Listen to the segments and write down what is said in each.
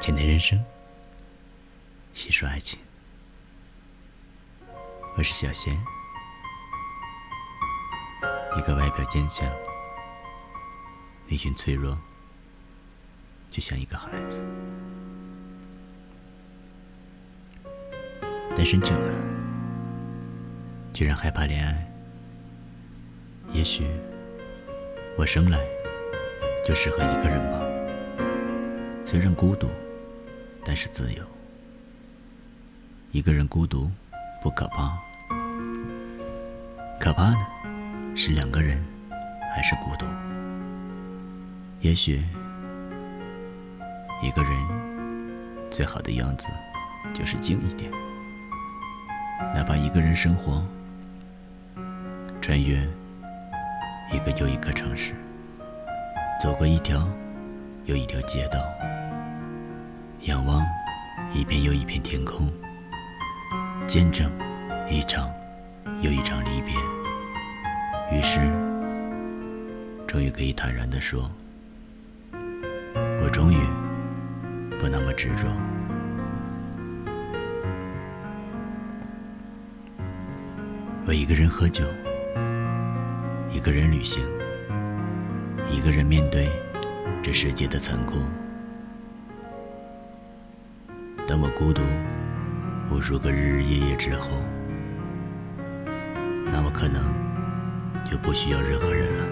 浅谈人生，细说爱情。我是小贤，一个外表坚强、内心脆弱，就像一个孩子。单身久了，居然害怕恋爱。也许我生来就适合一个人吧。虽然孤独，但是自由。一个人孤独不可怕，可怕的是两个人还是孤独。也许一个人最好的样子就是静一点，哪怕一个人生活，穿越一个又一个城市，走过一条又一条街道。仰望一片又一片天空，见证一场又一场离别，于是，终于可以坦然地说：“我终于不那么执着。”我一个人喝酒，一个人旅行，一个人面对这世界的残酷。当我孤独无数个日日夜夜之后，那我可能就不需要任何人了。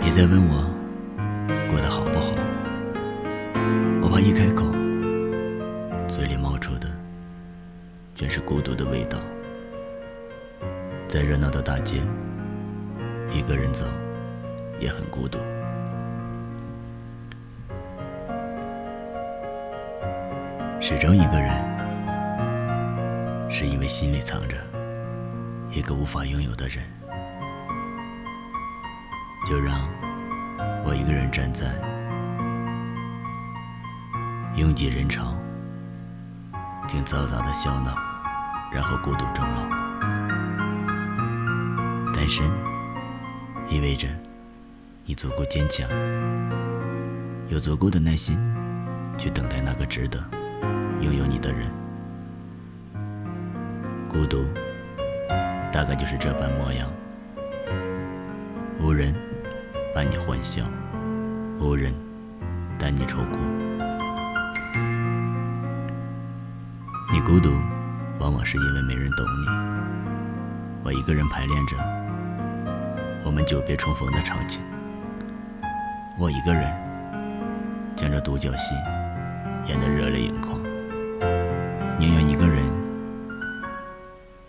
别再问我过得好不好，我怕一开口，嘴里冒出的全是孤独的味道。在热闹的大街，一个人走也很孤独。始终一个人，是因为心里藏着一个无法拥有的人。就让我一个人站在拥挤人潮，听嘈杂的笑闹，然后孤独终老。单身意味着你足够坚强，有足够的耐心去等待那个值得。拥有你的人，孤独大概就是这般模样。无人伴你欢笑，无人带你愁苦。你孤独，往往是因为没人懂你。我一个人排练着我们久别重逢的场景，我一个人将这独角戏演得热泪盈眶。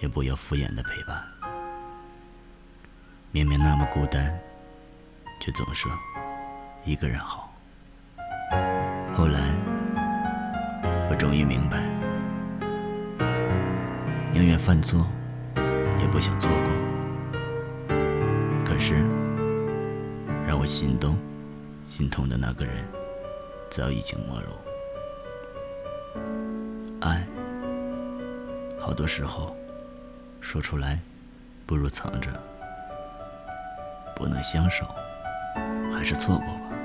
不要敷衍的陪伴。明明那么孤单，却总说一个人好。后来，我终于明白，宁愿犯错，也不想错过。可是，让我心动、心痛的那个人，早已经陌路。爱。好多时候，说出来不如藏着。不能相守，还是错过吧。